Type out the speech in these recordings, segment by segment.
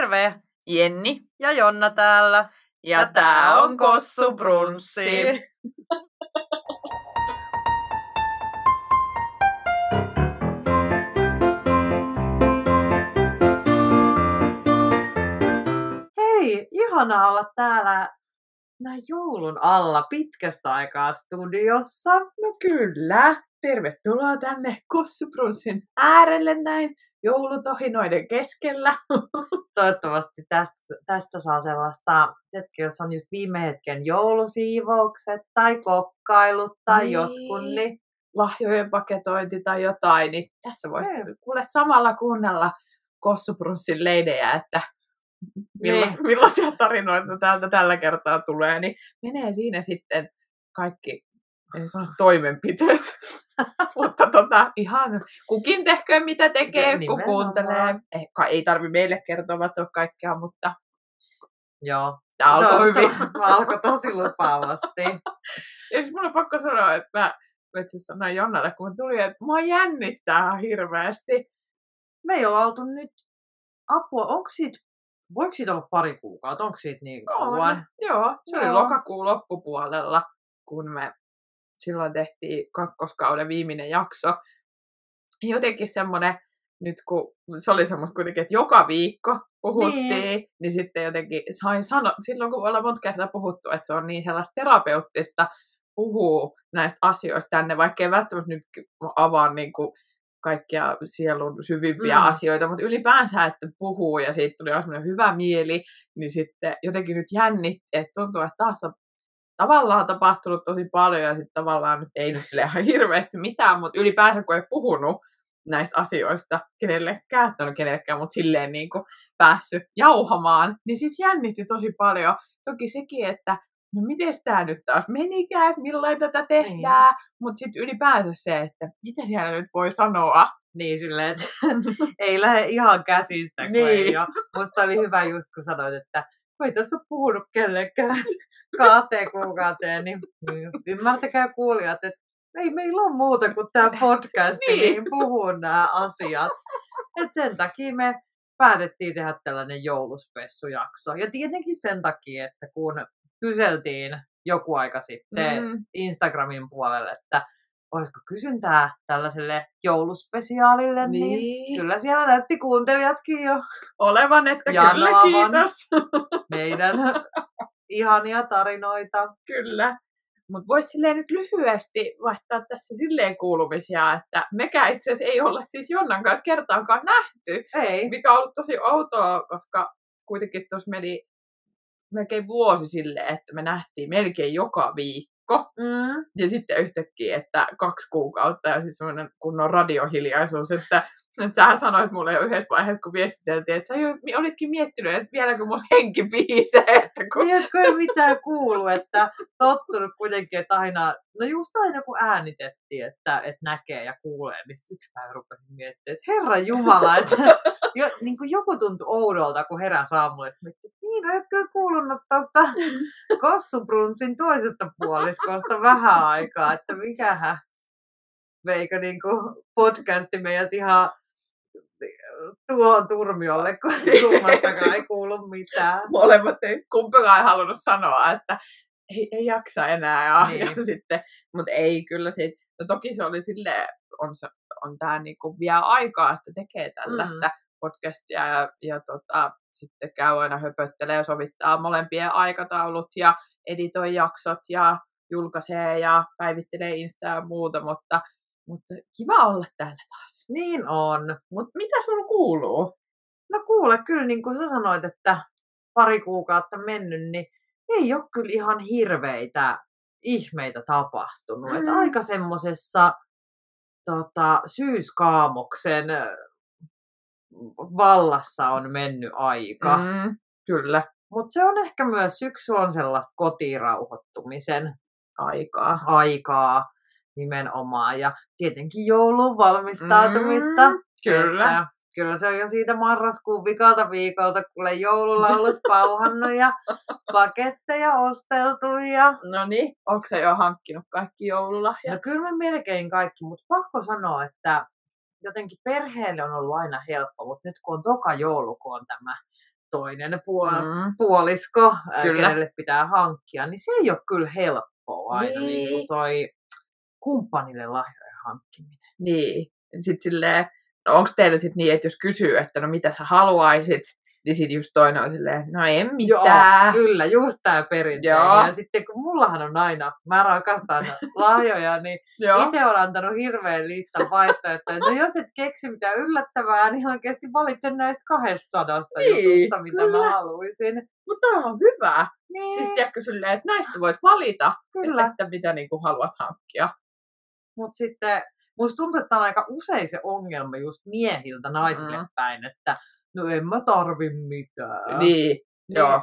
Terve! Jenni. Ja Jonna täällä. Ja, tää on Kossu Brunssi. Hei, ihanaa olla täällä näin joulun alla pitkästä aikaa studiossa. No kyllä. Tervetuloa tänne Kossu Brunssin äärelle näin joulutohinoiden keskellä. Toivottavasti tästä, tästä saa sellaista hetki, jos on just viime hetken joulusiivoukset tai kokkailut tai Niin. jotkut, niin Lahjojen paketointi tai jotain, niin tässä voisi Ei. kuule samalla kuunnella Kossu Brunssin leidejä, että milla, Niin. millaisia tarinoita täältä tällä kertaa tulee, niin menee siinä sitten kaikki en sano toimenpiteet, mutta tota, ihan kukin tehköön mitä tekee, kun Nimenomaan. kuuntelee. Eh, ka- ei tarvi meille kertoa kaikkea, mutta joo. tämä alkoi No, hyvin. to- alkoi tosi lupaavasti. Ja siis mun on pakko sanoa, että mä mä itse sanoin Jonnalle, kun mä tulin, että mua jännittää hirveästi. Me ei olla oltu nyt apua. Onko siitä, voiko siitä olla pari kuukautta? Onko siitä niin kauan? On. Joo, se oli Joo. lokakuun loppupuolella, kun me silloin tehtiin kakkoskauden viimeinen jakso. Jotenkin semmoinen, nyt kun se oli semmoista kuitenkin, että joka viikko puhuttiin, Niin. niin, sitten jotenkin sain sanoa, silloin kun ollaan monta kertaa puhuttu, että se on niin sellaista terapeuttista puhuu näistä asioista tänne, vaikka ei välttämättä nyt avaa niin kuin kaikkia sielun syvimpiä Mm. asioita, mutta ylipäänsä, että puhuu ja siitä tuli semmoinen hyvä mieli, niin sitten jotenkin nyt jännitti, että tuntuu, että taas on tavallaan tapahtunut tosi paljon ja sitten tavallaan nyt ei nyt sille ihan hirveästi mitään, mutta ylipäänsä kun ei puhunut näistä asioista kenellekään, no kenellekään, mutta silleen niin kuin päässyt jauhamaan, niin sitten jännitti tosi paljon. Toki sekin, että no miten tämä nyt taas menikään, että millain tätä tehdään, mutta sitten ylipäänsä se, että mitä siellä nyt voi sanoa. Niin silleen, että ei lähde ihan käsistä, kun Niin. ei ole. Musta oli hyvä just, kun sanoit, että kun ei tässä ole puhunut kellekään kahteen kuukauteen, niin, niin ymmärtäkää kuulijat, että ei meillä ole muuta kuin tämä podcast, niin. Niin. puhuu nämä asiat. Et sen takia me päätettiin tehdä tällainen jouluspessujakso. Ja tietenkin sen takia, että kun kyseltiin joku aika sitten Mm. Instagramin puolelle, että olisiko kysyntää tällaiselle jouluspesiaalille, niin, niin kyllä siellä näytti kuuntelijatkin jo olevan, että Janoavan. kyllä kiitos. meidän ihania tarinoita. Kyllä. Mutta voisi silleen nyt lyhyesti vaihtaa tässä silleen kuulumisia, että mekään itse asiassa ei olla siis Jonnan kanssa kertaakaan nähty, Ei, mikä on ollut tosi outoa, koska kuitenkin tuossa meni melkein vuosi silleen, että me nähtiin melkein joka viikko. Mm, Ja sitten yhtäkkiä, että kaksi kuukautta ja siis semmoinen kunnon radiohiljaisuus, että, että sähän sanoit mulle jo yhdessä vaiheessa, kun viestiteltiin, että sä jo olitkin miettinyt, että vieläkö mun henki pihisee, että kun... tiedätkö ei mitään kuulu, että tottunut kuitenkin, että aina, no just aina kun äänitettiin, että, että näkee ja kuulee, niin yksi päivä rupesin miettimään, että Herra Jumala, että jo, niin kuin joku tuntui oudolta, kun miettii, että niin, no kyllä kuulunut tuosta Kossubrunsin toisesta puoliskosta vähän aikaa, että mikähän veikö niin kuin podcasti meidät ihan tuohon turmiolle, kun kummastakaan ei kuulu mitään. Molemmat ei kumpikaan ei halunnut sanoa, että ei, ei jaksa enää. Ja, Niin. ja sitten, mutta ei kyllä siitä, no toki se oli silleen, on, se, on tämä niinku vie aikaa, että tekee tällaista mm. Podcastia ja, ja tota, sitten käy aina höpöttelee ja sovittaa molempien aikataulut ja editoi jaksot ja julkaisee ja päivittelee Insta ja muuta, mutta, mutta kiva olla täällä taas. Niin on. Mutta mitä sulla kuuluu? No kuule, kyllä niin kuin sä sanoit, että pari kuukautta mennyt, niin ei ole kyllä ihan hirveitä ihmeitä tapahtunut. Mm. Että aika semmosessa tota, syyskaamoksen vallassa on mennyt aika. Mm. Kyllä, Mutta se on ehkä myös, syksy on sellaista kotiin rauhoittumisen aikaa. aikaa nimenomaan. Ja tietenkin joulun valmistautumista. Mm, kyllä. Että kyllä se on jo siitä marraskuun vikalta viikolta, kun olen joululaulut pauhannut ja paketteja osteltu. Ja... No niin, onko se jo hankkinut kaikki No joululahjat? kyllä me melkein kaikki, mutta pakko sanoa, että jotenkin perheelle on ollut aina helppo, mutta nyt kun on toka joulu, kun on tämä toinen puoli, Mm. puolisko, Kyllä. kenelle pitää hankkia, niin se ei ole kyllä helppoa aina, niin, Niin. kuin toi kumppanille lahjojen hankkiminen. Niin. Sitten silleen, no onko teillä sitten niin, että jos kysyy, että no mitä sä haluaisit, niin sitten just toinen on silleen, no en mitään. Joo, kyllä, just tämä perinteinen. Joo. Ja sitten kun mullahan on aina, mä rakastan lahjoja, niin itse olen antanut hirveän listan vaihtoehtoja. No jos et keksi mitään yllättävää, niin oikeasti valitsen näistä 200 Niin, jutusta, mitä kyllä. mä haluaisin. Mutta on hyvä. Niin, Siis tiedätkö silleen, että näistä voit valita, kyllä. että mitä niinku haluat hankkia. Mutta sitten musta tuntuu, että on aika usein se ongelma just miehiltä naisille Mm. päin, että no en mä tarvi mitään. Niin, joo. Ja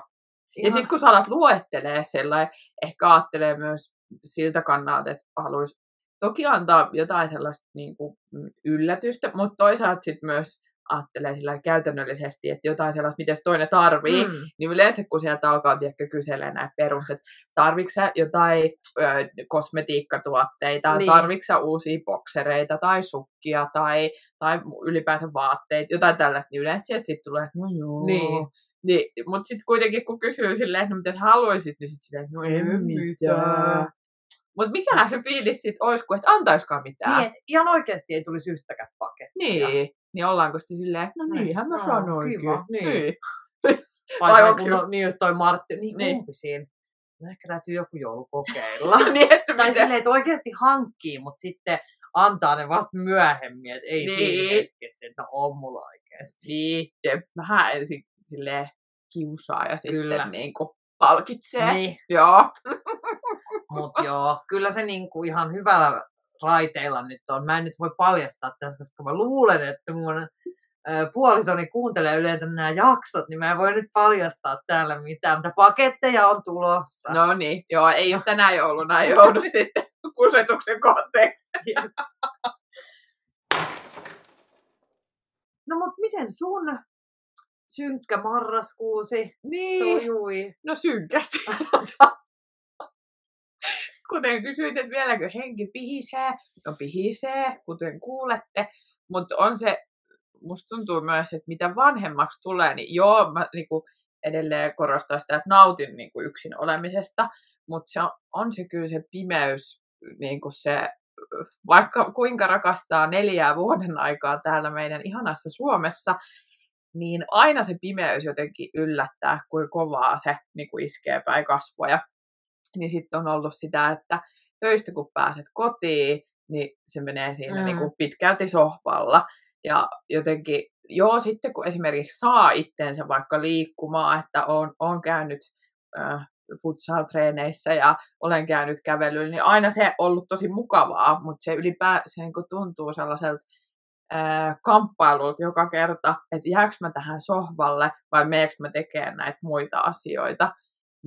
Ihan- sitten kun sä alat luettelee sellainen, ehkä ajattelee myös siltä kannalta, että haluaisi toki antaa jotain sellaista niin kuin, mm, yllätystä, mutta toisaalta sitten myös ajattelee sillä käytännöllisesti, että jotain sellaista, mitä se toinen tarvii, mm. Niin yleensä kun sieltä alkaa tiedätkö, kyselee näitä perus, että tarvitsetko jotain ö, kosmetiikkatuotteita, niin. Tarvitsetko uusia boksereita tai sukkia tai, tai ylipäänsä vaatteita, jotain tällaista, niin yleensä sieltä sitten tulee, että no joo. Niin. Niin, mutta sitten kuitenkin kun kysyy silleen, että no mitä sä haluaisit, niin sitten silleen, no En mitään. mitään. Mutta mikähän se fiilis sitten olisi, kun et antaiskaan mitään. Niin, et ihan oikeasti ei tulisi yhtäkään pakettia. Niin, niin ollaanko sitten silleen, no Niin. niinhän mä sanoinkin. kiva, niin. niin. Vai, Vai kun just- on, niin just toi Martti, niin, Niin. kumpi siinä? No ehkä täytyy joku joulu kokeilla. niin, että tai miten- silleen, että oikeasti hankkii, mutta sitten antaa ne vasta myöhemmin, että ei niin. siinä hetkessä, että no on mulla oikeasti. Niin, ja vähän ensin silleen kiusaa ja sitten Kyllä. niin kuin palkitsee. Niin, Joo. mutta joo, kyllä se niinku ihan hyvällä raiteilla nyt on. Mä en nyt voi paljastaa tässä, koska mä luulen, että mun puolisoni kuuntelee yleensä nämä jaksot, niin mä en voi nyt paljastaa täällä mitään, mutta paketteja on tulossa. No niin, joo, ei ole tänä jouluna, ei joudu sitten kusetuksen kohteeksi. No mut miten sun synkkä marraskuusi Niin, sujui? no synkästi. Kuten kysyit, että vieläkö henki pihisee, no pihisee, kuten kuulette, mutta on se, musta tuntuu myös, että mitä vanhemmaksi tulee, niin joo, mä niinku edelleen korostan sitä, että nautin niinku yksin olemisesta, mutta se on, on se kyllä se pimeys, niinku se, vaikka kuinka rakastaa neljää vuoden aikaa täällä meidän ihanassa Suomessa, niin aina se pimeys jotenkin yllättää, kuin kovaa se niin kuin iskee päin kasvoja. Niin sitten on ollut sitä, että töistä kun pääset kotiin, niin se menee siinä Mm. mm. niin kuin pitkälti sohvalla. Ja jotenkin, joo, sitten kun esimerkiksi saa itteensä vaikka liikkumaan, että on, on käynyt äh, futsal-treeneissä ja olen käynyt kävelyllä, niin aina se on ollut tosi mukavaa, mutta se ylipäätään niin tuntuu sellaiselta ää, kamppailulta joka kerta, että jääkö mä tähän sohvalle vai meneekö mä tekemään näitä muita asioita,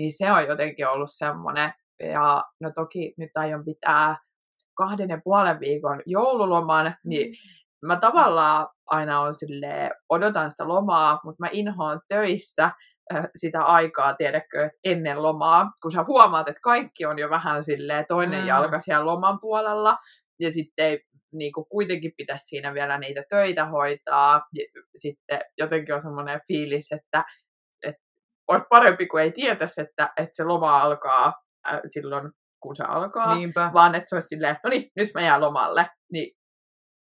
niin se on jotenkin ollut semmoinen. Ja no toki nyt aion pitää kahden ja puolen viikon joululoman, niin mä tavallaan aina on silleen, odotan sitä lomaa, mutta mä inhoan töissä äh, sitä aikaa, tiedätkö, ennen lomaa, kun sä huomaat, että kaikki on jo vähän silleen toinen Mm. jalka siellä loman puolella, ja sitten ei niin kuin kuitenkin pitäisi siinä vielä niitä töitä hoitaa. Sitten jotenkin on semmoinen fiilis, että olisi parempi, kuin ei tietäisi, että, että se loma alkaa äh, silloin, kun se alkaa, Niinpä. vaan että se olisi silleen, no niin, nyt mä jään lomalle. Niin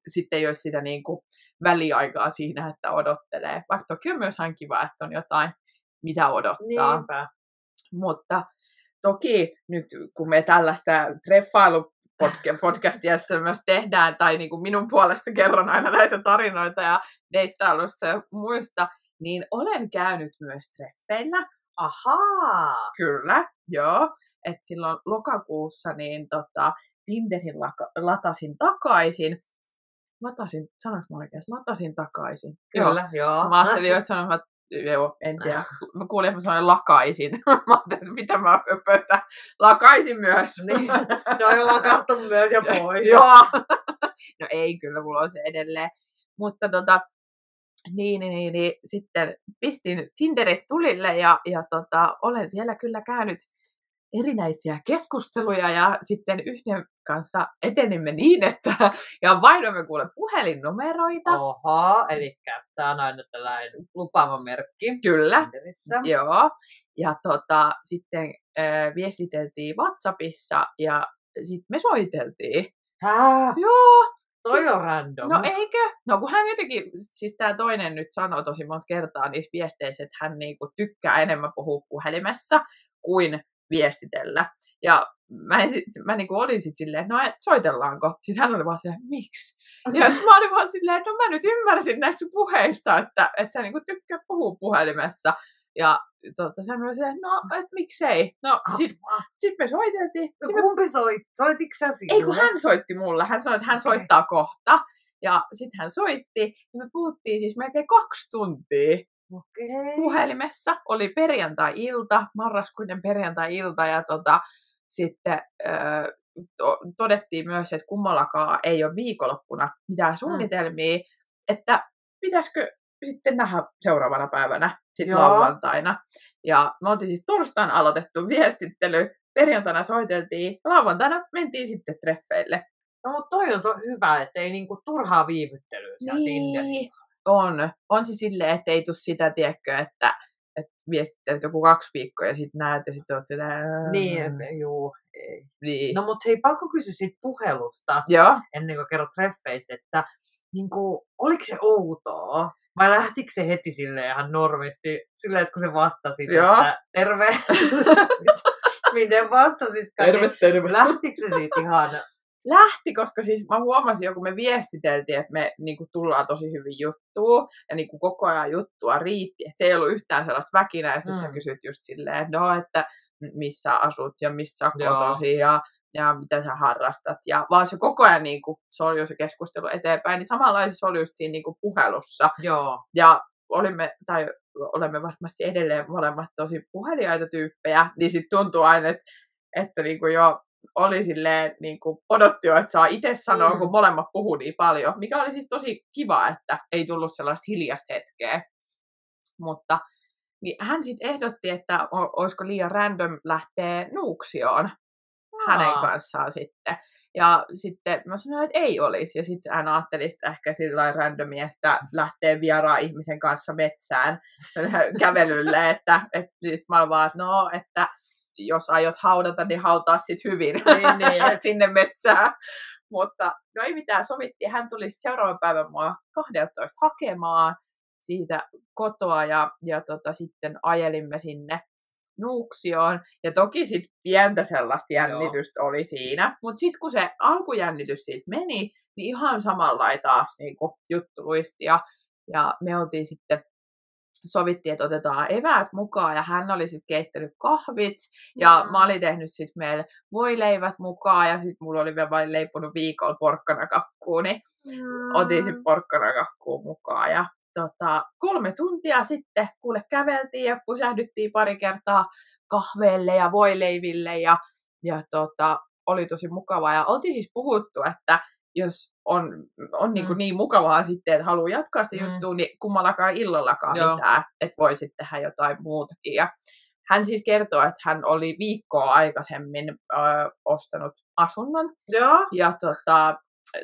sitten ei olisi sitä niin kuin väliaikaa siinä, että odottelee. Vaikka toki on myös ihan kiva, että on jotain, mitä odottaa. Niinpä. Mutta toki nyt, kun me tällaista treffailu podcastia myös tehdään, tai niin kuin minun puolesta kerron aina näitä tarinoita ja deittailusta ja muista, niin olen käynyt myös treffeillä. Ahaa. Kyllä, joo. Et silloin lokakuussa niin tota, Tinderin laka- latasin takaisin. Latasin, sanoinko mä oikein? Latasin takaisin. Joo. Kyllä, joo. Mä ajattelin että sanon, että joo, en tiedä. Mä kuulin, että mä sanoin lakaisin. Mä ajattelin, että mitä mä höpötän. Lakaisin myös. Niin, se, on jo lakastu myös jo pois. Joo. No ei, kyllä mulla on se edelleen. Mutta tota, niin, niin, niin, niin, sitten pistin Tinderit tulille ja, ja tota, olen siellä kyllä käynyt erinäisiä keskusteluja ja sitten yhden kanssa etenimme niin, että ja vaihdoimme kuule puhelinnumeroita. Oho, eli tämä on aina tällainen lupaava merkki. Kyllä, Tinderissä. joo. Ja tota, sitten äh, viestiteltiin WhatsAppissa ja sitten me soiteltiin. Hää? Joo, Toi Siis- on random. No eikö? No kun hän jotenkin, siis tämä toinen nyt sanoo tosi monta kertaa niissä viesteissä, että hän niinku tykkää enemmän puhua puhelimessa kuin viestitellä. Ja mä, en sit, mä niinku olin sitten silleen, että no et, soitellaanko? Siis hän oli vaan silleen, miksi? Ja mä olin vaan silleen, että no mä nyt ymmärsin näissä puheissa, että, että sä niinku tykkää puhua puhelimessa. Ja tota, oli silleen, no et miksei. No sit, sit me soiteltiin. No Sit me kumpi soit? Soititko sä sinne? ei kun hän soitti mulle, hän sanoi, että hän soittaa kohta. Ja sitten hän soitti, ja me puhuttiin siis melkein kaksi tuntia Okei. puhelimessa. Oli perjantai-ilta, marraskuinen perjantai-ilta, ja tota, sitten ö, to, todettiin myös, että kummallakaan ei ole viikonloppuna mitään suunnitelmia, että pitäisikö sitten nähdä seuraavana päivänä, sitten lauantaina. Ja me oltiin siis torstaina aloitettu viestittely, perjantaina soiteltiin, lauantaina mentiin sitten treffeille. No mutta toi on to hyvä, että ei niinku turhaa viivyttelyä Tinderillä. Niin, on. On se silleen, että ei tule sitä, tiedätkö, että, että viestittelet joku kaksi viikkoa ja sitten näet ja sitten oot silleen... Niin, että juu, ei. niin. No mutta hei, pakko kysyä siitä puhelusta, Joo. ennen kuin kerrot treffeistä, että niinku, oliko se outoa? Vai lähtikö se heti sille ihan normisti, silleen, että kun se vastasit, Joo. että terve, miten vastasitkaan, niin terve. lähtikö se siitä ihan, Lähti, koska siis mä huomasin jo, kun me viestiteltiin, että me niin kuin, tullaan tosi hyvin juttua ja niin kuin, koko ajan juttua riitti. Että se ei ollut yhtään sellaista sitten mm. sä Mm. kysyt just silleen, että no, että missä asut ja mistä sä kotosi ja, ja mitä sä harrastat. Ja vaan se koko ajan niin kuin, soljui se keskustelu eteenpäin. Niin samanlaisessa oli just siinä niin kuin, puhelussa. joo, Ja olimme, tai olemme varmasti edelleen molemmat tosi puheliaita tyyppejä, niin sitten tuntuu aina, että, että niinku jo oli silleen, niinku odotti jo, että saa itse sanoa, Mm. kun molemmat puhuu niin paljon, mikä oli siis tosi kiva, että ei tullut sellaista hiljasta hetkeä. Mutta niin hän sitten ehdotti, että olisiko liian random lähteä Nuuksioon hänen Aa. kanssaan sitten. Ja sitten mä sanoin, että ei olisi. Ja sitten hän ajatteli ehkä sillä lailla randomia, että lähtee vieraan ihmisen kanssa metsään kävelylle. Että, että siis mä vaan, että no, että jos aiot haudata, niin hautaa sitten hyvin Niin, niin. sinne metsään. Mutta no ei mitään, sovittiin. Hän tuli seuraavan päivän mua 12 hakemaan siitä kotoa ja, ja tota, sitten ajelimme sinne Nuuksioon. Ja toki sitten pientä sellaista jännitystä oli siinä. Mutta sitten kun se alkujännitys siitä meni, niin ihan samalla taas niin juttu luisti. Ja, ja me oltiin sitten sovittiin, että otetaan eväät mukaan ja hän oli sitten keittänyt kahvit ja Mm. mä olin tehnyt sitten meille voileivät mukaan ja sitten mulla oli vielä vain leiponut viikolla porkkanakakkuun, niin otin sitten porkkanakakkuun mukaan ja tota, kolme tuntia sitten kuule käveltiin ja pysähdyttiin pari kertaa kahveille ja voileiville ja, ja tota, oli tosi mukavaa ja oltiin siis puhuttu, että jos on, on niin, Mm. niin mukavaa sitten, että haluaa jatkaa sitä Mm. juttua, niin kummallakaan illallakaan Joo. mitään, että voi sitten tehdä jotain muutakin. Ja hän siis kertoo, että hän oli viikkoa aikaisemmin ö, ostanut asunnon Joo. ja tota,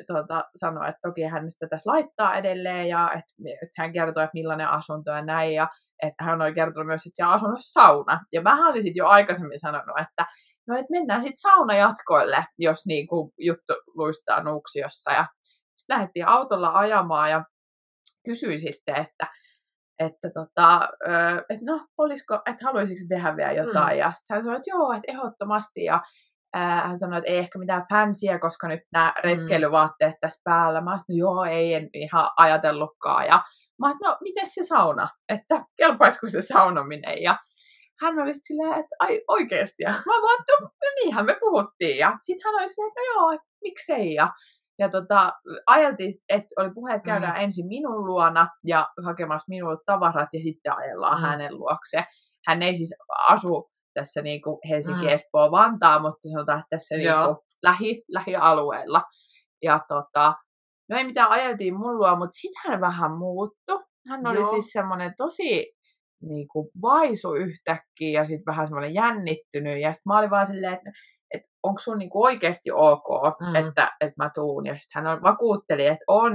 tota, sanoi, että toki hän sitä tässä laittaa edelleen ja että, hän kertoo, että millainen asunto ja näin ja että hän oli kertonut myös, että siellä asunnossa sauna. Ja vähän oli sitten jo aikaisemmin sanonut, että no, että mennään sitten saunajatkoille, jos niinku juttu luistaa Nuuksiossa. Ja sitten lähdettiin autolla ajamaan ja kysyin sitten, että että, tota, että no, olisiko, että haluaisiko se tehdä vielä jotain. Mm. Ja sitten hän sanoi, että joo, että ehdottomasti. Ja ää, hän sanoi, että ei ehkä mitään fansia, koska nyt nämä retkeilyvaatteet tässä päällä. Mä sanoin, no joo, ei en ihan ajatellutkaan. Ja mä sanoin, no miten se sauna? Että kelpaisiko se saunominen? Ja hän oli silleen, että ai oikeasti. Ja mä vaan, että no niinhän me puhuttiin. Ja sitten hän oli silleen, että no joo, että miksei. Ja, ja tota, ajeltiin, että oli puhe, että käydään mm. ensin minun luona ja hakemassa minulle tavarat ja sitten ajellaan Mm. mm. hänen luokse. Hän ei siis asu tässä niin kuin Helsinki, Mm. Espoo, Vantaa, mutta sanotaan, että tässä niin kuin lähi, lähialueella. Ja tota, no ei mitään ajeltiin mun luo, mutta sitten hän vähän muuttui. Hän oli Joo. siis semmoinen tosi niinku vaisu yhtäkkiä ja sitten vähän semmoinen jännittynyt. Ja sitten mä olin vaan silleen, että et onko sun niinku oikeasti ok, Mm. että, että mä tuun. Ja sitten hän on- vakuutteli, että on.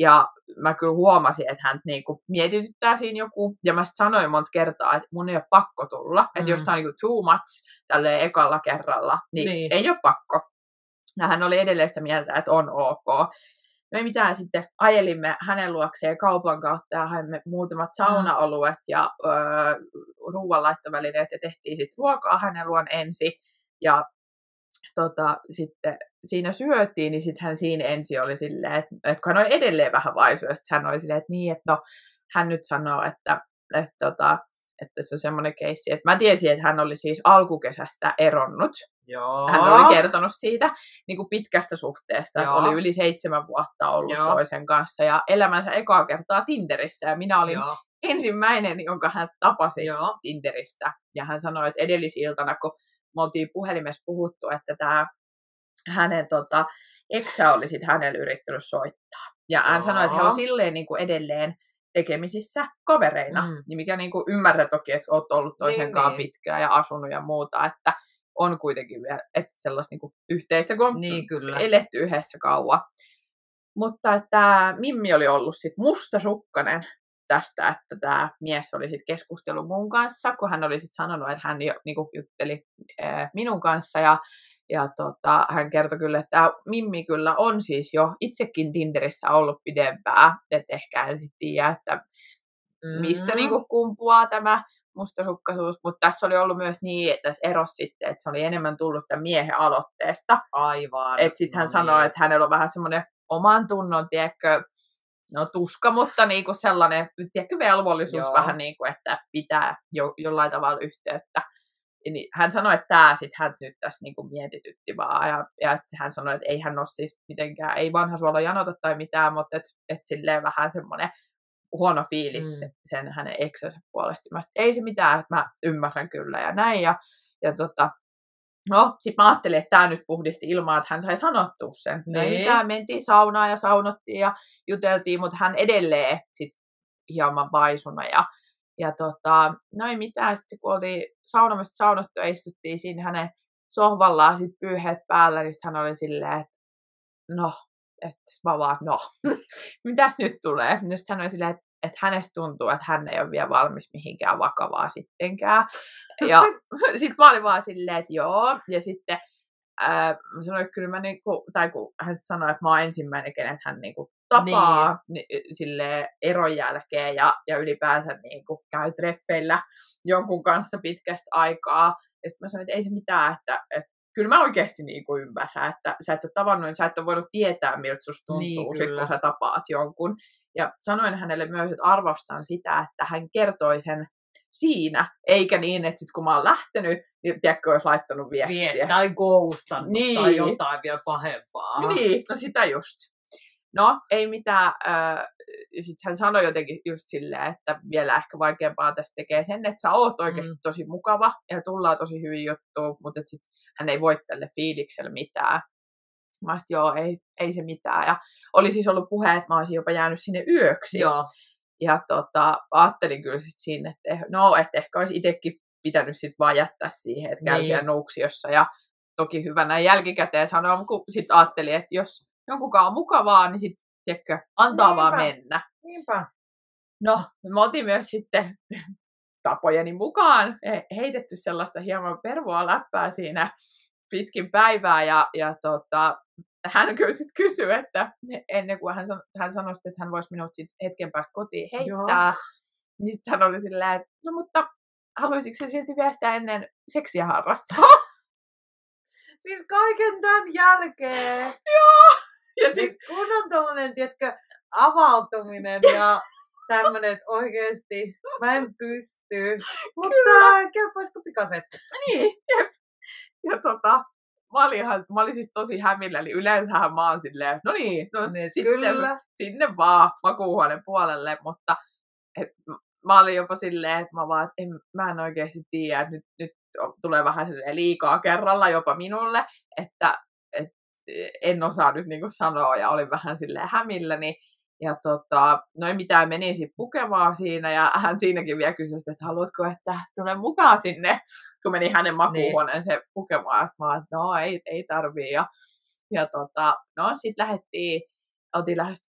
Ja mä kyllä huomasin, että hän niinku mietityttää siinä joku. Ja mä sanoin monta kertaa, että mun ei ole pakko tulla. Että Mm. jos tää on niinku too much tälleen ekalla kerralla, niin, Niin. ei ole pakko. Ja hän oli edelleen sitä mieltä, että on ok. No ei mitään, sitten ajelimme hänen luokseen kaupan kautta ja haimme muutamat saunaoluet ja öö, ruoanlaittovälineet ja tehtiin sitten ruokaa hänen luon ensin. Ja tota, sitten siinä syötiin, niin sitten hän siinä ensin oli silleen, että, että kun hän oli edelleen vähän vaisu, ja sitten hän oli silleen, että niin, että no, hän nyt sanoo, että, että, tota, että se on semmoinen keissi, että mä tiesin, että hän oli siis alkukesästä eronnut, Joo. hän oli kertonut siitä niin kuin pitkästä suhteesta, että Joo. oli yli seitsemän vuotta ollut Joo. toisen kanssa ja elämänsä ekaa kertaa Tinderissä ja minä olin Joo. ensimmäinen, jonka hän tapasi Joo. Tinderistä. Ja hän sanoi, että edellisiltana, kun me oltiin puhelimessa puhuttu, että tämä hänen tota, eksä oli sit hänelle yrittänyt soittaa. Ja hän Joo. sanoi, että he on silleen niin kuin edelleen tekemisissä kavereina, Mm. niin mikä niin kuin ymmärrät toki, että olet ollut toisen Niin, kanssa niin. pitkään ja asunut ja muuta, että on kuitenkin vielä että sellaista niin kuin yhteistä, kun on Niin kyllä. eletty yhdessä kauan. Mutta että Mimmi oli ollut sit mustasukkainen tästä, että tämä mies oli sit keskustellut mun kanssa, kun hän oli sit sanonut, että hän jo, niinku, jutteli ää, minun kanssa ja, ja tota, hän kertoi kyllä, että tää Mimmi kyllä on siis jo itsekin Tinderissä ollut pidempään, että ehkä en sitten tiedä, että mistä Mm. niinku kumpuaa tämä mustasukkaisuus, mutta tässä oli ollut myös niin, että tässä erosi sitten, että se oli enemmän tullut tämän miehen aloitteesta, Aivan. että sitten hän No sanoi, niin. että hänellä on vähän semmoinen oman tunnon, tiedätkö, no tuska, mutta niinku sellainen, tiedätkö, velvollisuus Joo. vähän niin kuin, että pitää jo, jollain tavalla yhteyttä. Ja Niin hän sanoi, että tämä sitten hän nyt tässä niinku mietitytti vaan. Ja, ja hän sanoi, että ei hän ole siis mitenkään, ei vanha suola janota tai mitään, mutta että et silleen vähän semmoinen huono fiilis Mm. sen hänen eksänsä puolesta. Mä sit, ei se mitään, että mä ymmärrän kyllä ja näin. Ja, ja tota, no, sit mä ajattelin, että tämä nyt puhdisti ilmaa, että hän sai sanottua sen. Niin. mitään, mentiin saunaan ja saunottiin ja juteltiin, mutta hän edelleen sit hieman vaisuna. Ja, ja tota, no ei mitään, sitten kun oltiin saunomista saunottu ja istuttiin siinä hänen sohvallaan sit pyyheet päällä, niin hän oli silleen, että no, että mä vaan, no, mitäs nyt tulee? No sit hän oli silleen, että, että hänestä tuntuu, että hän ei ole vielä valmis mihinkään vakavaa sittenkään. Ja sitten mä olin vaan silleen, että joo. Ja sitten ää, mä sanoin, että kyllä mä niinku, tai kun hän sanoi, että mä oon ensimmäinen, kenet hän niinku tapaa niin. sille eron jälkeen ja, ja ylipäänsä niinku käy treffeillä jonkun kanssa pitkästä aikaa. Ja sitten mä sanoin, että ei se mitään, että, että kyllä mä oikeasti niinku ymmärrän, että sä et ole tavannut, niin sä et ole voinut tietää, miltä susta tuntuu, Niin, niin, sit, kun sä tapaat jonkun. Ja sanoin hänelle myös, että arvostan sitä, että hän kertoi sen siinä, eikä niin, että sit kun mä oon lähtenyt, niin tiedätkö, olisi laittanut viestiä. Viesti tai ghostannut tai Niin. jotain vielä pahempaa. Niin, no sitä just. No, ei mitään. Äh, Sitten hän sanoi jotenkin just silleen, että vielä ehkä vaikeampaa tästä tekee sen, että sä oot oikeasti Mm. tosi mukava ja tullaan tosi hyvin juttuun, mutta sit hän ei voi tälle fiilikselle mitään. Mä sit, joo, ei, ei se mitään. Ja oli siis ollut puhe, että mä olisin jopa jäänyt sinne yöksi. Joo. Ja tota, ajattelin kyllä sit siinä, että eh- no, että ehkä olisi itsekin pitänyt sit vaan jättää siihen, että käy Niin. siellä nuuksiossa. Ja toki hyvä näin jälkikäteen sanoa, kun sitten ajattelin, että jos jonkunkaan on mukavaa, niin sitten antaa vaan Niinpä. mennä. Niinpä. No, me oltiin myös sitten tapojeni mukaan he- heitetty sellaista hieman pervoa läppää siinä pitkin päivää ja, ja tota, hän kyllä sitten kysyi, että ennen kuin hän, hän sanoi, että hän voisi minut sit hetken päästä kotiin heittää, Joo. niin sitten hän oli silleen, että no mutta haluaisitko se silti vielä sitä ennen seksiä harrastaa? Siis kaiken tämän jälkeen. ja Siis siis, kun on tällainen, tiedätkö, avautuminen ja tämmöinen, että oikeesti mä en pysty. Mutta kelpaisiko pikaset? niin, jep. Ja tota, mä olin, ihan, mä olin siis tosi hämillä, eli yleensähän mä oon silleen, no niin, no Niin, sitten kyllä. sinne vaan makuuhuoneen puolelle, mutta et, mä olin jopa silleen, että mä vaan, en, mä en oikeasti tiedä, että nyt, nyt tulee vähän silleen liikaa kerralla jopa minulle, että et, en osaa nyt niinku sanoa ja olin vähän silleen hämilläni. Ja tota, noin mitä meni sitten pukemaan siinä ja hän siinäkin vielä kysyi, että haluatko, että tulee mukaan sinne, kun meni hänen makuuhuoneen se pukemaan. Ja mä että no ei, ei tarvii. Ja, ja tota, no sitten lähdettiin, oltiin lähes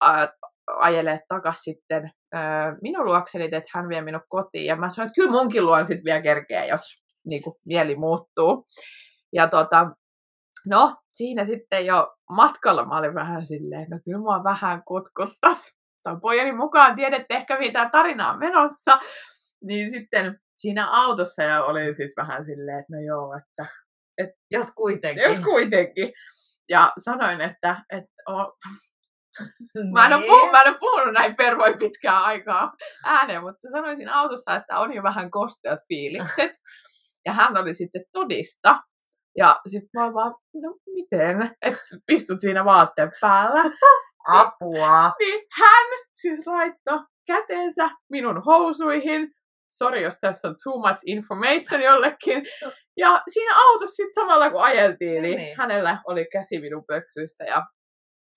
ajelee takas sitten äh, minun luokseni, että hän vie minut kotiin. Ja mä sanoin, että kyllä munkin luo sitten vielä kerkeä, jos niin kuin, mieli muuttuu. Ja tota, no, siinä sitten jo matkalla mä olin vähän silleen, no kyllä mua vähän kutkuttas. Tämän pojani mukaan tiedätte ehkä mitä tarinaa on menossa. Niin sitten siinä autossa ja oli sitten vähän silleen, että no joo, että... Et, jos kuitenkin. Jos kuitenkin. Ja sanoin, että, että oh, Mä en, ole puhunut, mä en ole puhunut näin pervoin pitkään aikaa ääneen, mutta sanoisin autossa, että on jo vähän kosteat fiilikset. Ja hän oli sitten todista. Ja sitten mä vaan, no miten, että istut siinä vaatteen päällä. Apua. Niin hän siis laittoi käteensä minun housuihin. Sori, jos tässä on too much information jollekin. Ja siinä autossa sitten samalla kun ajeltiin, niin, niin hänellä oli käsi minun pöksyissä ja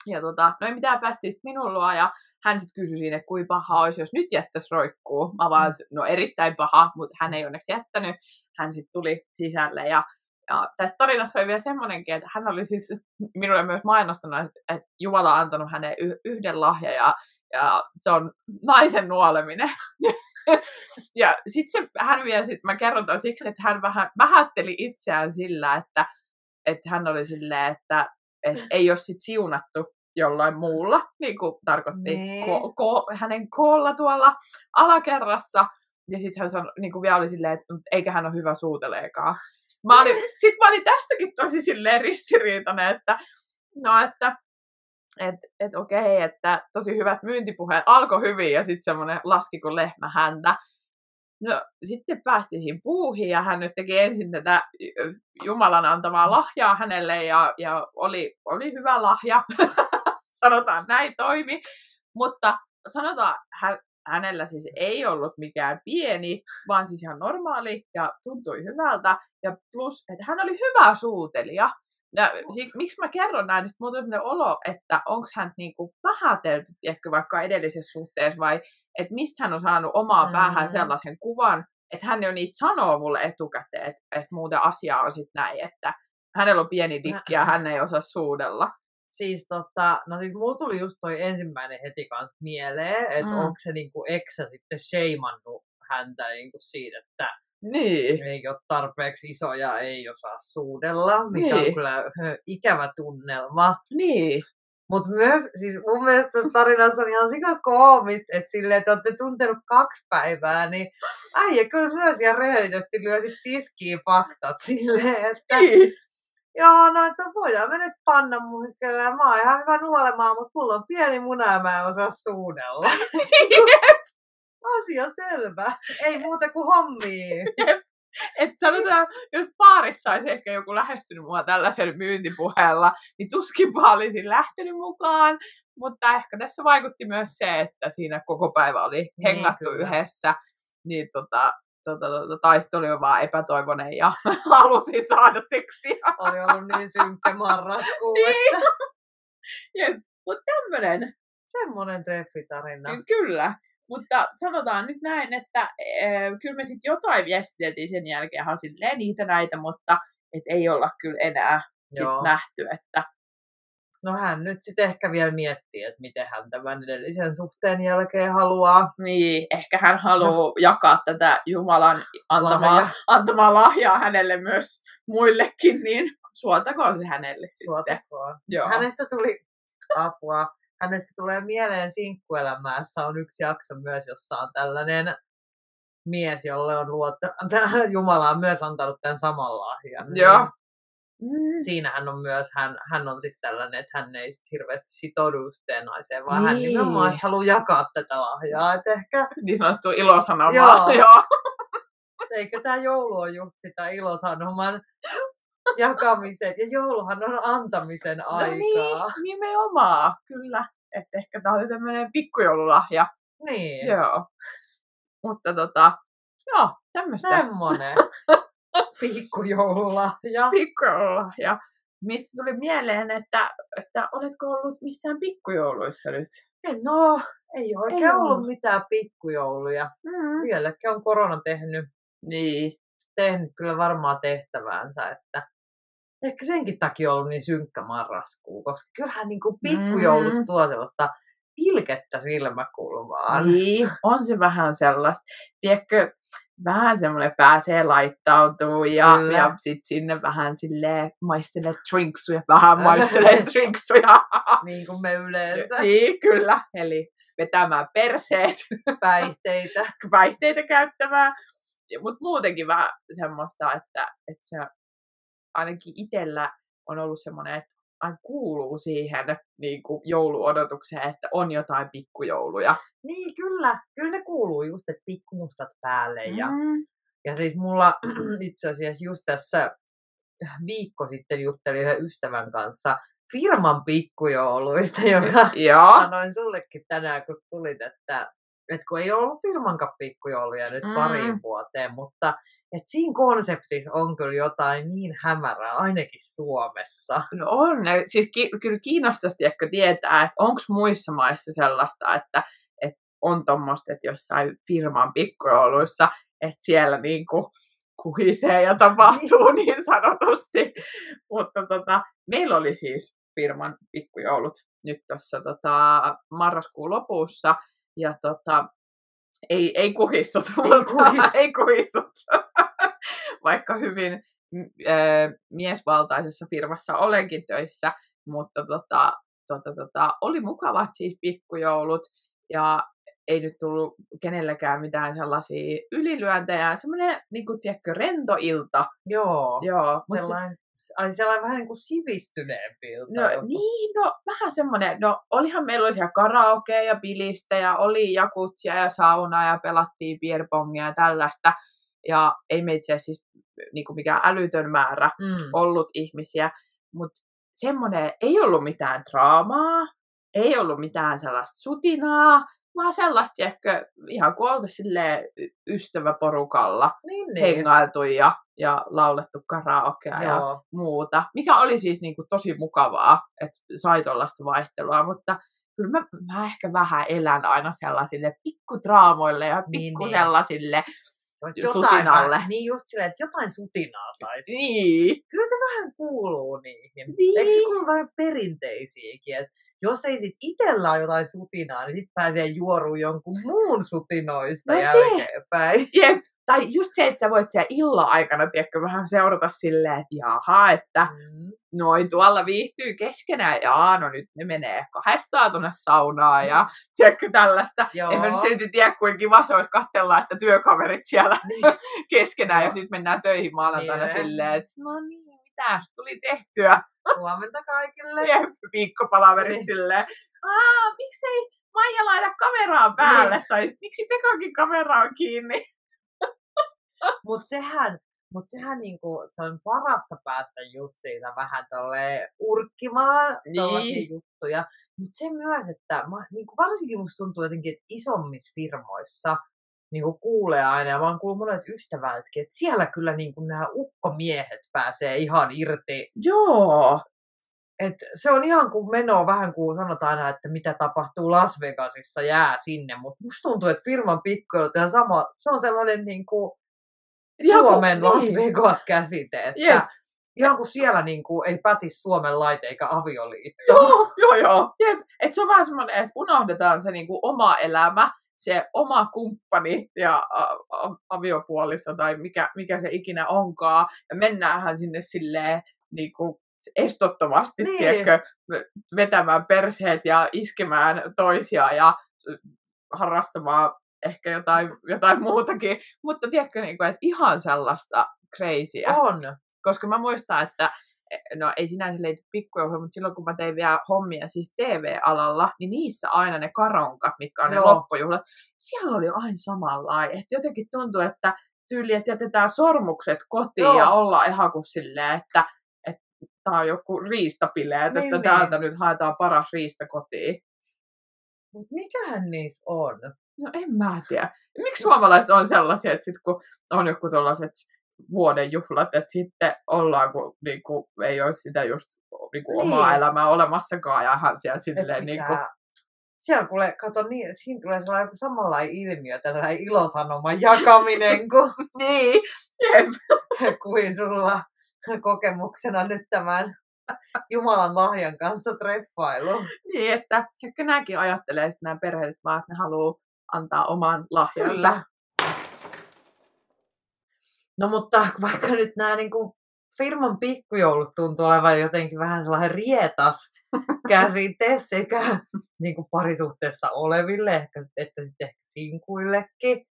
ja tota, no ei mitään, päästiin sitten minun luo ja hän sitten kysyi siinä, että kuinka paha olisi, jos nyt jättäisi roikkuu. Mä vaan, että no erittäin paha, mutta hän ei onneksi jättänyt. Hän sitten tuli sisälle ja, ja tässä tarinassa oli vielä semmoinenkin, että hän oli siis minulle myös mainostanut, että, Jumala on antanut häneen yhden lahjan ja, ja se on naisen nuoleminen. ja sitten hän vielä, sit, mä kerron tämän siksi, että hän vähän vähätteli itseään sillä, että, että hän oli silleen, että, että ei ole sit siunattu jollain muulla, niin kuin tarkoitti nee. ko- ko- hänen koolla tuolla alakerrassa. Ja sitten hän sanoi, niin kuin vielä oli silleen, että eikä hän ole hyvä suuteleekaan. Sitten mä olin, sit mä olin tästäkin tosi silleen ristiriitainen, että no että et, et okei, että tosi hyvät myyntipuheet alkoi hyvin ja sitten semmoinen laski kuin lehmä häntä. No sitten päästiin puuhin ja hän nyt teki ensin tätä Jumalan antamaa lahjaa hänelle ja, ja oli, oli hyvä lahja. sanotaan näin toimi. Mutta sanotaan, hän, hänellä siis ei ollut mikään pieni, vaan siis ihan normaali ja tuntui hyvältä. Ja plus, että hän oli hyvä suutelija. Ja si- miksi mä kerron näin, niin mulla on olo, että onko hän niinku vähätelty, ehkä vaikka edellisessä suhteessa, vai että mistä hän on saanut omaan mm. päähän sellaisen kuvan, että hän jo niitä sanoo mulle etukäteen, että, että muuten asia on sitten näin, että hänellä on pieni dikki ja hän ei osaa suudella siis tota, no siis mulla tuli just toi ensimmäinen heti kanssa mieleen, että mm. onko se niinku eksä sitten sheimannut häntä niinku siitä, että niin. ei ole tarpeeksi iso ja ei osaa suudella, mikä niin. on kyllä ikävä tunnelma. Niin. Mutta myös, siis mun mielestä tässä tarinassa on ihan sika koomista, että silleen, että olette tuntenut kaksi päivää, niin äijä kyllä myös ihan rehellisesti lyö sit tiskiin faktat silleen, että niin. Joo, no että voidaan me nyt panna muhkelle. Mä oon ihan hyvä nuolemaan, mutta mulla on pieni muna ja mä en osaa suudella. Asia selvä. Ei muuta kuin hommia. Et sanotaan, jos paarissa olisi ehkä joku lähestynyt mua tällaisella myyntipuheella, niin tuskinpa olisin lähtenyt mukaan. Mutta ehkä tässä vaikutti myös se, että siinä koko päivä oli hengattu niin, yhdessä. Niin tota, tota, tota, taistelu oli vaan epätoivoinen ja halusi saada seksiä. Oli ollut niin synkkä marraskuu. niin. Että... Mutta tämmöinen. Semmoinen treffitarina. Kyllä. Mutta sanotaan nyt näin, että äh, kyllä me sitten jotain viestiteltiin sen jälkeen silleen niitä näitä, mutta et ei olla kyllä enää sit nähty, että No hän nyt sitten ehkä vielä miettii, että miten hän tämän edellisen suhteen jälkeen haluaa. Niin, ehkä hän haluaa no. jakaa tätä Jumalan antamaa, Lahja. antamaa lahjaa hänelle myös muillekin, niin suotakoon se hänelle Suotakoon. Joo. Hänestä tuli apua. Hänestä tulee mieleen sinkkuelämässä on yksi jakso myös, jossa on tällainen mies, jolle on luottu, Jumala on myös antanut tämän saman lahjan. Joo. Niin Mm. Siinähän on myös, hän, hän on sitten tällainen, että hän ei sit hirveästi sitoudu yhteen naiseen, vaan niin. hän nimenomaan haluaa jakaa tätä lahjaa. Et ehkä... Niin sanottu ilosanomaa. Joo. Joo. Eikö tämä joulu on just sitä ilosanoman jakamisen, ja jouluhan on antamisen aikaa. No niin, nimenomaan, kyllä. Että ehkä tämä oli tämmöinen pikkujoululahja. Niin. Joo. Mutta tota, joo, tämmöistä. Semmonen. Pikkujoululahja. Pikkujoululahja. mistä tuli mieleen, että, että oletko ollut missään pikkujouluissa nyt? En no, ei ole oikein Ei ollut ollut. mitään pikkujouluja. Mm. Vieläkin on korona tehnyt, Niin. tehnyt kyllä varmaan tehtäväänsä, että ehkä senkin takia ollut niin synkkä marraskuu, koska kyllähän niin kuin pikkujoulut Mm. tuo sellaista pilkettä silmäkulmaan. Niin, on se vähän sellaista. Tiedätkö, vähän semmoinen pääsee laittautuu ja, Kyllä. ja sit sinne vähän silleen maistelee drinksuja, vähän maistelee drinksuja. Niin kuin me yleensä. niin, kyllä. Eli vetämään perseet, Päihteitä. päihteitä käyttämään. Mutta muutenkin vähän semmoista, että, että se ainakin itsellä on ollut semmoinen, että aina kuuluu siihen niin kuin jouluodotukseen, että on jotain pikkujouluja. Niin, kyllä. Kyllä ne kuuluu just, että pikkumustat päälle. Ja, Mm. ja siis mulla itse asiassa just tässä viikko sitten juttelin yhden ystävän kanssa firman pikkujouluista, joka Joo. sanoin sullekin tänään, kun tulit, että, että kun ei ollut firmankaan pikkujouluja nyt Mm. pariin vuoteen, mutta että siinä konseptissa on kyllä jotain niin hämärää, ainakin Suomessa. No on. Siis ki- kyllä kiinnostaisi ehkä tietää, että onko muissa maissa sellaista, että, että on tuommoista, että jossain firman pikkujouluissa, että siellä niinku kuhisee ja tapahtuu niin sanotusti. Mutta tota, meillä oli siis firman pikkujoulut nyt tuossa tota, marraskuun lopussa. Ja tota, ei, ei kuhissut, kuhissut. ei kuhissut. Vaikka hyvin ö, miesvaltaisessa firmassa olenkin töissä, mutta tota, tota, tota, oli mukavat siis pikkujoulut ja ei nyt tullut kenellekään mitään sellaisia ylilyöntejä. Semmoinen, niin kuin, tiedätkö, rento ilta. Joo. Joo, sellainen, ai sellainen vähän niin kuin sivistyneempi ilta. No joku. niin, no vähän semmoinen, no olihan meillä oli siellä karaoke ja pilistä ja oli jakutsia ja saunaa ja pelattiin beerpongia ja tällaista. Ja ei meitä siis niinku mikään älytön määrä Mm. ollut ihmisiä, mutta semmoinen ei ollut mitään draamaa, ei ollut mitään sellaista sutinaa, vaan sellaista ehkä ihan kuin y- ystäväporukalla Niin, niin. hengailtu ja, ja laulettu karaokea ja Joo. muuta, mikä oli siis niin kuin tosi mukavaa, että sai tuollaista vaihtelua, mutta kyllä mä, mä ehkä vähän elän aina sellaisille pikkudraamoille ja Niin, pikku niin. sellaisille. Jotain sutinalle. vähän- Niin just silleen, että jotain sutinaa saisi. Niin. Kyllä se vähän kuuluu niihin. Niin. Eikö se kuulu vähän perinteisiäkin? Et jos ei sit itellä ole jotain sutinaa, niin sit pääsee juoruun jonkun muun sutinoista No jälkeenpäin. Jep. Tai just se, että sä voit siellä illan aikana tiedätkö, vähän seurata silleen, että jaha, että Mm. noin tuolla viihtyy keskenään, ja no nyt ne menee kahdestaan tuonne saunaan ja tiedätkö tällaista. Joo. En mä nyt silti tiedä, kuinka kiva se olisi katsella, että työkaverit siellä Niin. keskenään ja sitten mennään töihin maanantaina Niin. silleen, että no niin, mitäs tuli tehtyä. Huomenta kaikille. Viikkopalaveri Niin. silleen, Aa, miksei Maija laita kameraa päälle, Niin. tai miksi Pekakin kamera on kiinni. Mutta sehän, mut sehän niinku, se on parasta päästä justiinsa vähän tolleen urkkimaan Niin. juttuja. Mutta se myös, että mä, niinku varsinkin musta tuntuu jotenkin, että isommissa firmoissa niinku kuulee aina, ja mä oon kuullut monet ystävältäkin, että siellä kyllä niinku nämä ukkomiehet pääsee ihan irti. Joo. Et se on ihan kuin menoa vähän kuin sanotaan aina, että mitä tapahtuu Las Vegasissa jää sinne, mutta musta tuntuu, että firman pikkuilut on sama, se on sellainen niin kuin Joku- Suomen Las niin. Vegas-käsite, että Jep. ihan kuin siellä niin kuin ei pätisi Suomen laite eikä avioliitto. Joo, joo, joo. Jep. Et se on vähän semmoinen, että unohdetaan se niinku oma elämä, se oma kumppani ja aviopuoliso tai mikä, mikä se ikinä onkaan. Ja mennäänhän sinne silleen niinku estottomasti, Niin. tiedätkö, vetämään perseet ja iskemään toisia ja harrastamaan ehkä jotain, jotain muutakin. Mutta tiedätkö, niinku, että ihan sellaista crazyä On. koska mä muistan, että no ei sinänsä liity pikkujouluihin, mutta silloin kun mä tein vielä hommia siis TV-alalla, niin niissä aina ne karonkat, mitkä on ne Joo. loppujuhlat, siellä oli aina samanlainen. Että jotenkin tuntuu, että tyyli, että jätetään sormukset kotiin Joo. ja ollaan ihan kuin silleen, että, että tämä on joku riistapileet, Niin, että niin. täältä nyt haetaan paras riista kotiin. Mutta mikähän niissä on? No en mä tiedä. Miksi suomalaiset on sellaisia, että sit kun on joku tuollaiset vuoden juhlat, että sitten ollaan, kun niin kuin, ei olisi sitä just niin kuin, Niin. omaa elämää olemassakaan ja hän siellä silleen niin kuin, Siellä kuule, kato, niin, siinä tulee sellainen joku samanlainen ilmiö, tällainen ilosanoman jakaminen kuin, niin, jep, kuin sulla kokemuksena nyt tämän Jumalan lahjan kanssa treffailu. niin, että ehkä nämäkin ajattelee sitten nämä perheet vaan, että ne haluaa antaa oman lahjansa. Kyllä. No mutta vaikka nyt nämä niin kuin firman pikkujoulut tuntuu olevan jotenkin vähän sellainen rietas käsite sekä niin kuin parisuhteessa oleville, ehkä, että sitten ehkä sinkuillekin,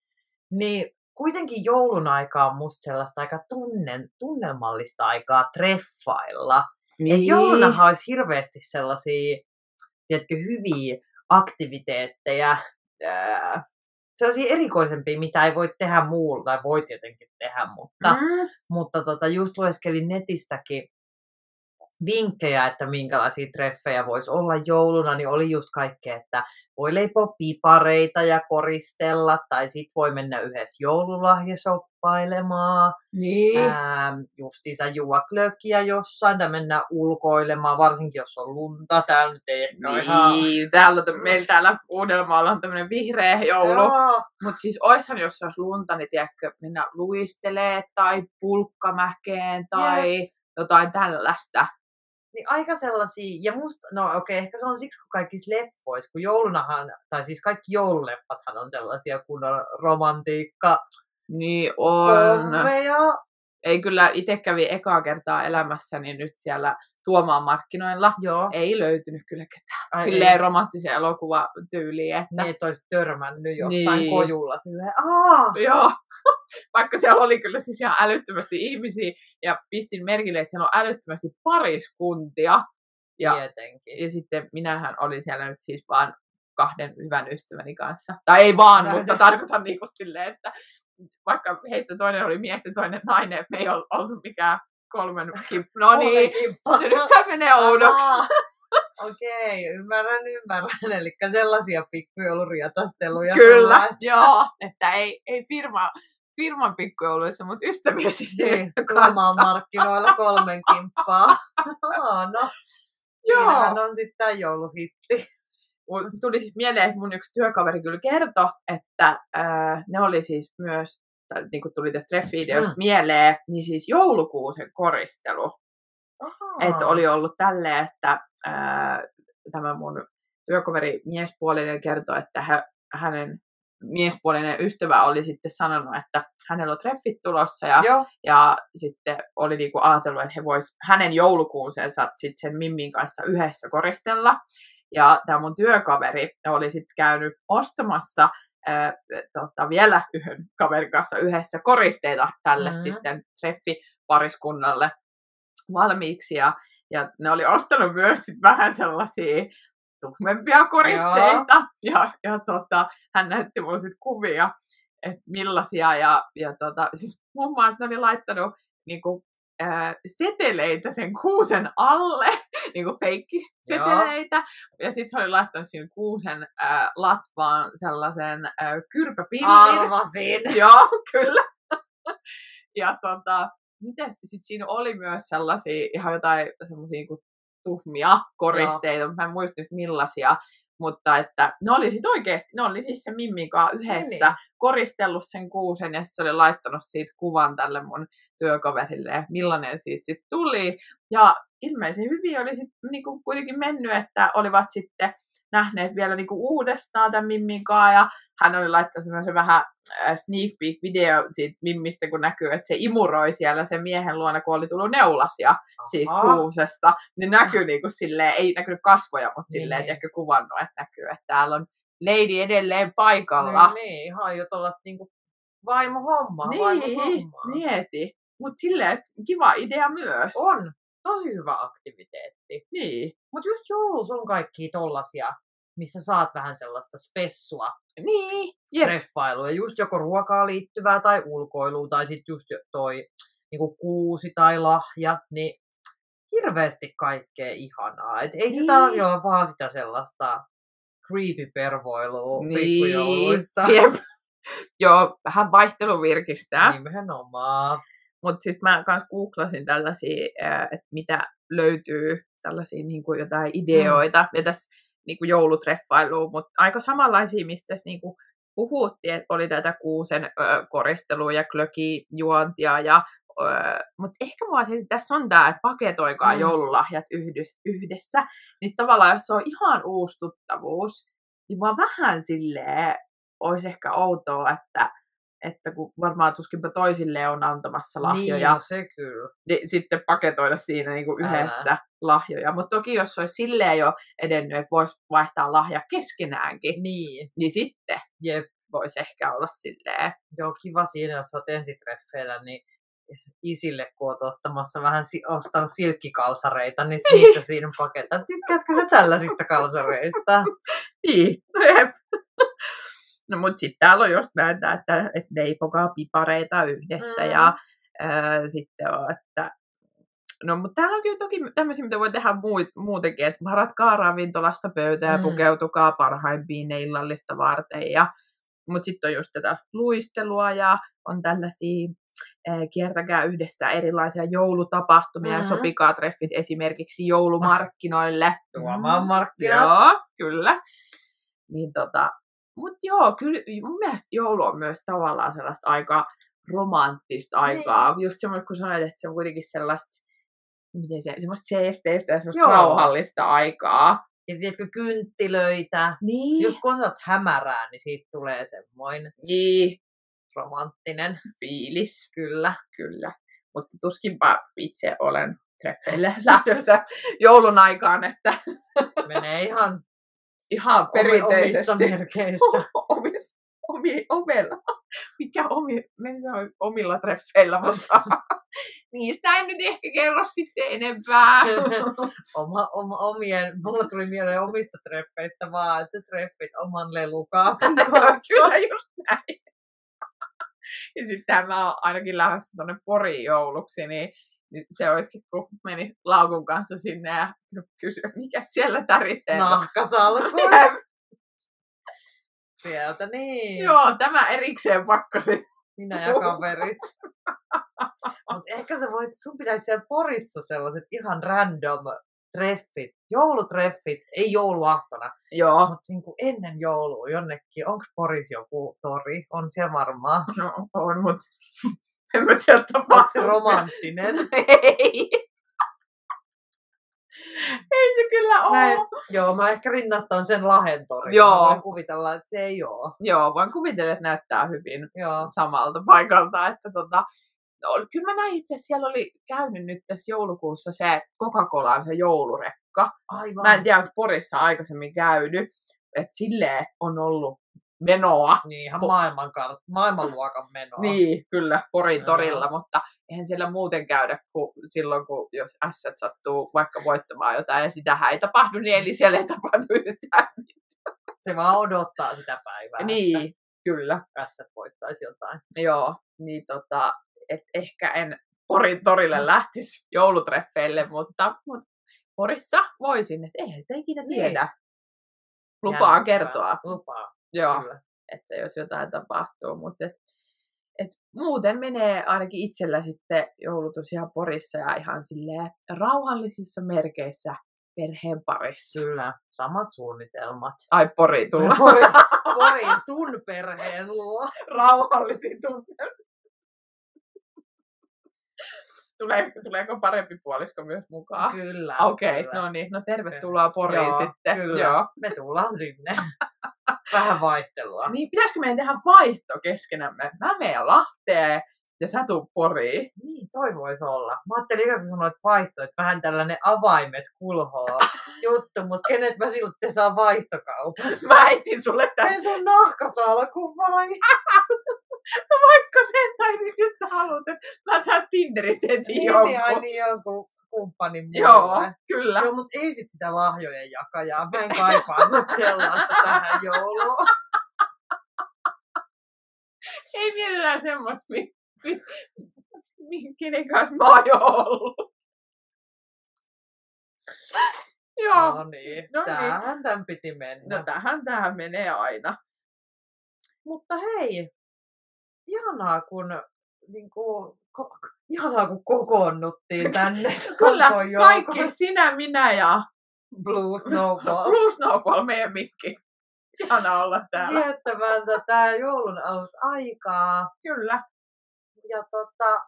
niin kuitenkin joulun aika on musta sellaista aika tunnen, tunnelmallista aikaa treffailla. Niin. Et joulunahan olisi hirveästi sellaisia tiedätkö, hyviä aktiviteetteja, ää, sellaisia erikoisempia, mitä ei voi tehdä muulla, tai voi tietenkin tehdä, mutta, mm. Mutta tota, just lueskelin netistäkin vinkkejä, että minkälaisia treffejä voisi olla jouluna, niin oli just kaikkea, että voi leipoa pipareita ja koristella, tai sit voi mennä yhdessä joululahjashoppailemaan, Niin. ää, justiinsa juo glögiä jossain, tai mennä ulkoilemaan, varsinkin jos on lunta, täällä nyt ei ehkä ole ihan... Niin, täällä, on- meillä täällä Uudellamaalla on tämmöinen vihreä joulu. Mutta siis oishan, jos olisi lunta, niin tiedätkö, mennä luistelee tai pulkkamäkeen tai jotain tällaista. Niin aika sellaisia, ja musta, no okei, okay, ehkä se on siksi, kun kaikissa leppoissa, kun joulunahan, tai siis kaikki joululepathan on sellaisia kunnon romantiikka, Niin on. Ei kyllä itse kävi ekaa kertaa elämässäni nyt siellä Tuomaan markkinoilla. Joo, Ei löytynyt kyllä ketään. Ai Silleen ei. romanttisen elokuvatyyliin, että niin, että olisi törmännyt jossain Niin. kojulla silleen, aah, Joo, vaikka siellä oli kyllä siis ihan älyttömästi ihmisiä ja pistin merkille, että siellä on älyttömästi pariskuntia. Ja, tietenkin. ja sitten minähän olin siellä nyt siis vaan kahden hyvän ystäväni kanssa. Tai ei vaan, Näin. mutta tarkoitan niin kuin silleen, että vaikka heistä toinen oli mies ja toinen nainen, me ei ol- oltu mikään kolmen. No niin, Kolme nyt kimppa. tämä menee oudoksi. Okei, ymmärrän, ymmärrän. Eli sellaisia pikkujouluriatasteluja. Kyllä, sulla, että- joo, että ei, ei firma, firman pikkujouluissa, mutta ystäviä sitten Niin, Tuomaan markkinoilla kolmen kimppaa. Aa, no, Joo. siinähän on sitten tämä jouluhitti. Tuli siis mieleen, että mun yksi työkaveri kyllä kertoi, että ää, ne oli siis myös, tai niin kuin tuli tästä treffi-ideosta Mm. mieleen, niin siis joulukuusen koristelu. Että oli ollut tälleen, että ää, tämä mun työkaveri miespuolinen kertoi, että hä, hänen miespuolinen ystävä oli sitten sanonut, että hänellä on treffit tulossa ja, Joo, ja sitten oli niinku ajatellut, että he vois hänen joulukuusensa sitten sen Mimmin kanssa yhdessä koristella. Ja tämä mun työkaveri oli sitten käynyt ostamassa tota, vielä yhden kaverin kanssa yhdessä koristeita tälle Mhm. sitten treffipariskunnalle valmiiksi. Ja, ja ne oli ostanut myös sit vähän sellaisia tuhmempia koristeita. Ja, ja tota, hän näytti mulle sit kuvia, että millaisia. Ja, ja tota, siis muun muassa ne oli laittanut niinku, ää, seteleitä sen kuusen alle, niinku feikkiseteleitä. Ja sitten hän oli laittanut siinä kuusen ää, latvaan sellaisen ää, kyrpäpillin. arvasin. Joo, kyllä. ja tota, miten sitten siinä oli myös sellaisia ihan jotain semmoisia kuin tuhmia koristeita, mutta mä en muista nyt millaisia, mutta että ne oli sitten oikeasti, ne oli siis se Mimmin kanssa yhdessä Niin. koristellut sen kuusen ja se oli laittanut siitä kuvan tälle mun työkaverille, millainen siitä sitten tuli. Ja ilmeisen hyvin oli sitten niinku kuitenkin mennyt, että olivat sitten nähneet vielä niinku uudestaan tämän Mimmin kanssa, ja hän oli laittanut semmoisen vähän äh, sneak peek video siitä Mimmistä, kun näkyy, että se imuroi siellä sen miehen luona, kun oli tullut neulasia siitä Aha. kuusesta, niin näkyy niinku silleen, ei näkynyt kasvoja, mutta Niin, silleen, niin. kuvannut, että näkyy, että täällä on lady edelleen paikalla. Niin, niin, ihan jo tuollaista niinku vaimohommaa, vaimohommaa. mieti. Mutta silleen, että kiva idea myös. On, tosi hyvä aktiviteetti. Niin, Mutta just joulus on kaikki tollasia, missä saat vähän sellaista spessua niin, jep. treffailua. Just joko ruokaa liittyvää tai ulkoilua tai sitten just toi niinku kuusi tai lahjat, niin hirveästi kaikkea ihanaa. Et ei se Niin. tarvitse olla vaan sitä sellaista creepy pervoilua Niin, pikkujouluissa. jep. Joo, vähän vaihtelun virkistää. Nimenomaan. Mutta sitten mä kans googlasin tällaisia, että mitä löytyy, tällaisia niin kuin jotain ideoita, mm. tässä niin kuin joulutreffailuun, mutta aika samanlaisia, mistä tässä niin kuin puhuttiin, että oli tätä kuusen ö, koristelua ja klökijuontia, ja, mutta ehkä mua että tässä on tämä, että paketoikaa mm. joululahjat yhdys, yhdessä, niin tavallaan jos se on ihan uusi tuttavuus, niin mua vähän silleen olisi ehkä outoa, että että kun varmaan tuskinpä toisille on antamassa lahjoja, Niin, no se kyllä. niin sitten paketoida siinä niin kuin yhdessä lahjoja. Mutta toki jos olisi silleen jo edennyt, että voisi vaihtaa lahja keskenäänkin, Niin, niin sitten jep. voisi ehkä olla silleen. Joo, kiva siinä, jos olet ensitreffeillä, niin isille, kun olet ostamassa vähän si- ostanut silkkikalsareita, niin siitä siinä pakettaa. Tykkäätkö sä tällaisista kalsareista? Niin, no jep. No mutta sitten täällä on just näitä, että, että leipokaa pipareita yhdessä Mm. ja ää, sitten on, että No, mutta täällä on kyllä toki tämmöisiä, mitä voi tehdä muut, muutenkin, että varatkaa ravintolasta pöytää ja Mm. pukeutukaa parhaimpiin ne illallista varten. Ja, mutta sitten on just tätä luistelua ja on tällaisia ää, kiertäkää yhdessä erilaisia joulutapahtumia ja Mhm. sopikaa treffit esimerkiksi joulumarkkinoille. Tuomaan markkinat. Joo, kyllä. Niin tota, mutta joo, kyllä mun mielestä joulu on myös tavallaan sellaista aika romanttista aikaa. Just semmoinen, kun sanoit, että se on kuitenkin sellaista, miten se, semmoista seesteistä ja semmoista Joo. rauhallista aikaa. Ja tiedätkö, kynttilöitä. Niin. On sellaista hämärää, niin siitä tulee semmoinen Niin, romanttinen. fiilis, Kyllä. kyllä. Mutta tuskinpa itse olen treffeille lähdössä joulun aikaan, että Menee ihan ihan omissa perinteisesti. merkeissä. omis, omi, omella. Mikä omi, me sanoin omilla treffeillä, mutta niistä en nyt ehkä kerro sitten enempää. Oma, oma, omien, mulla tuli mieleen omista treffeistä vaan, että treffit oman lelukaapin Kyllä just näin. Ja sitten mä oon ainakin lähdössä tuonne Poriin jouluksi, niin, niin se olisikin, kun meni laukun kanssa sinne ja kysyi, mikä siellä tärisee. Nahkasalku. Sieltä niin. Joo, tämä erikseen pakkasin. Minä ja kaverit. Mutta ehkä sä voit, sun pitäisi siellä Porissa sellaiset ihan random treffit, joulutreffit, ei jouluaattona, Joo. mutta niin ennen joulua jonnekin. Onko Porissa joku tori? On siellä varmaan. No, on, mutta en mä tiedä, tapahtuu romanttinen? Ei. Ei se kyllä ole. Näin. Joo, mä ehkä rinnastan sen Lahen torin. Joo. Mä voin kuvitella, että se ei ole. Joo, voin kuvitella, että näyttää hyvin Joo. samalta paikalta. Että tota, no, kyllä mä näin itse asiassa, siellä oli käynyt nyt tässä joulukuussa se Coca-Cola se joulurekka. Aivan. Mä en tiedä, onko Porissa aikaisemmin käynyt. Että silleen on ollut menoa. Niin, ihan maailman, maailmanluokan menoa. Niin, kyllä, Porin Joo. torilla, mutta eihän siellä muuten käydä kuin silloin, kun jos ässät sattuu vaikka voittamaan jotain, ja sitähän ei tapahdu, niin eli siellä ei tapahdu yhtään. Se vaan odottaa sitä päivää. Niin, kyllä, Että tässä voittaisi jotain. joo, niin tota, et ehkä en Porin torille lähtisi joulutreffeille, mutta, mutta Porissa voisin, että eihän sitä ikinä Niin. tiedä. Lupaa Jännittävää. kertoa, Lupaa, joo. kyllä. että jos jotain tapahtuu, mutta et, et muuten menee ainakin itsellä sitten joulutus ihan Porissa ja ihan silleen rauhallisissa merkeissä perheen parissa. Kyllä, samat suunnitelmat. Ai Pori tulla. Porin, Porin sun perheen luo. Rauhallisin tunne. Tulee, tuleeko parempi puolisko myös mukaan? Kyllä. Okei, kyllä. no niin, no tervetuloa Poriin Joo, sitten. Kyllä, Joo. me tullaan sinne. Vähän vaihtelua. Niin, pitäisikö meidän tehdä vaihto keskenämme? Mä menen Lahteen ja sä tuu Poriin. Niin, toi voisi olla. Mä ajattelin ikään kuin sanoit vaihto, että vähän tällainen avaimet kulhoo juttu, mutta kenet mä silti saa vaihtokaupassa? Mä etsin sulle tämän Sen sun nahkasalku vai? vaikka sen, tai sit jos sä haluat, että mä tähän Tinderistä etin Niin, jonkun. niin, ai niin jonkun kumppanin Joo, mulle. kyllä. Joo, mutta ei sit sitä lahjojen jakajaa. Mä en kaipaa nyt sellaista tähän jouluun. Ei mielellään semmoista, mi, mi, mi, kenen kanssa mä oon jo ollut. Joo, No niin, No niin. tämähän tämän piti mennä. no tähän tähän menee aina. Mutta hei, ihanaa kun niin kuin, ko, ihanaa kun kokoonnuttiin tänne. Kyllä, kaikki, sinä, minä ja Blue Snowball. Blue Snowball, meidän mikki. Ihana olla täällä. Viettämään tätä joulun alusaikaa. Kyllä. Ja tota,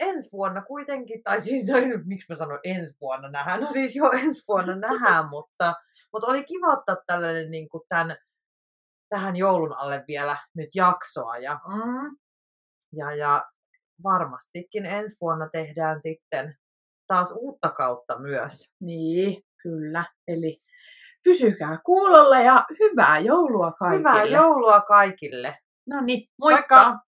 ensi vuonna kuitenkin, tai siis no, miksi mä sanon ensi vuonna nähdään, no siis jo ensi vuonna nähdään, mutta, mutta oli kiva ottaa tällainen niin kuin tämän, tähän joulun alle vielä nyt jaksoa ja, Mm. ja, ja varmastikin ensi vuonna tehdään sitten taas uutta kautta myös. Niin, kyllä. Eli pysykää kuulolla ja hyvää joulua kaikille. Hyvää joulua kaikille! No niin, moikka! Moikka!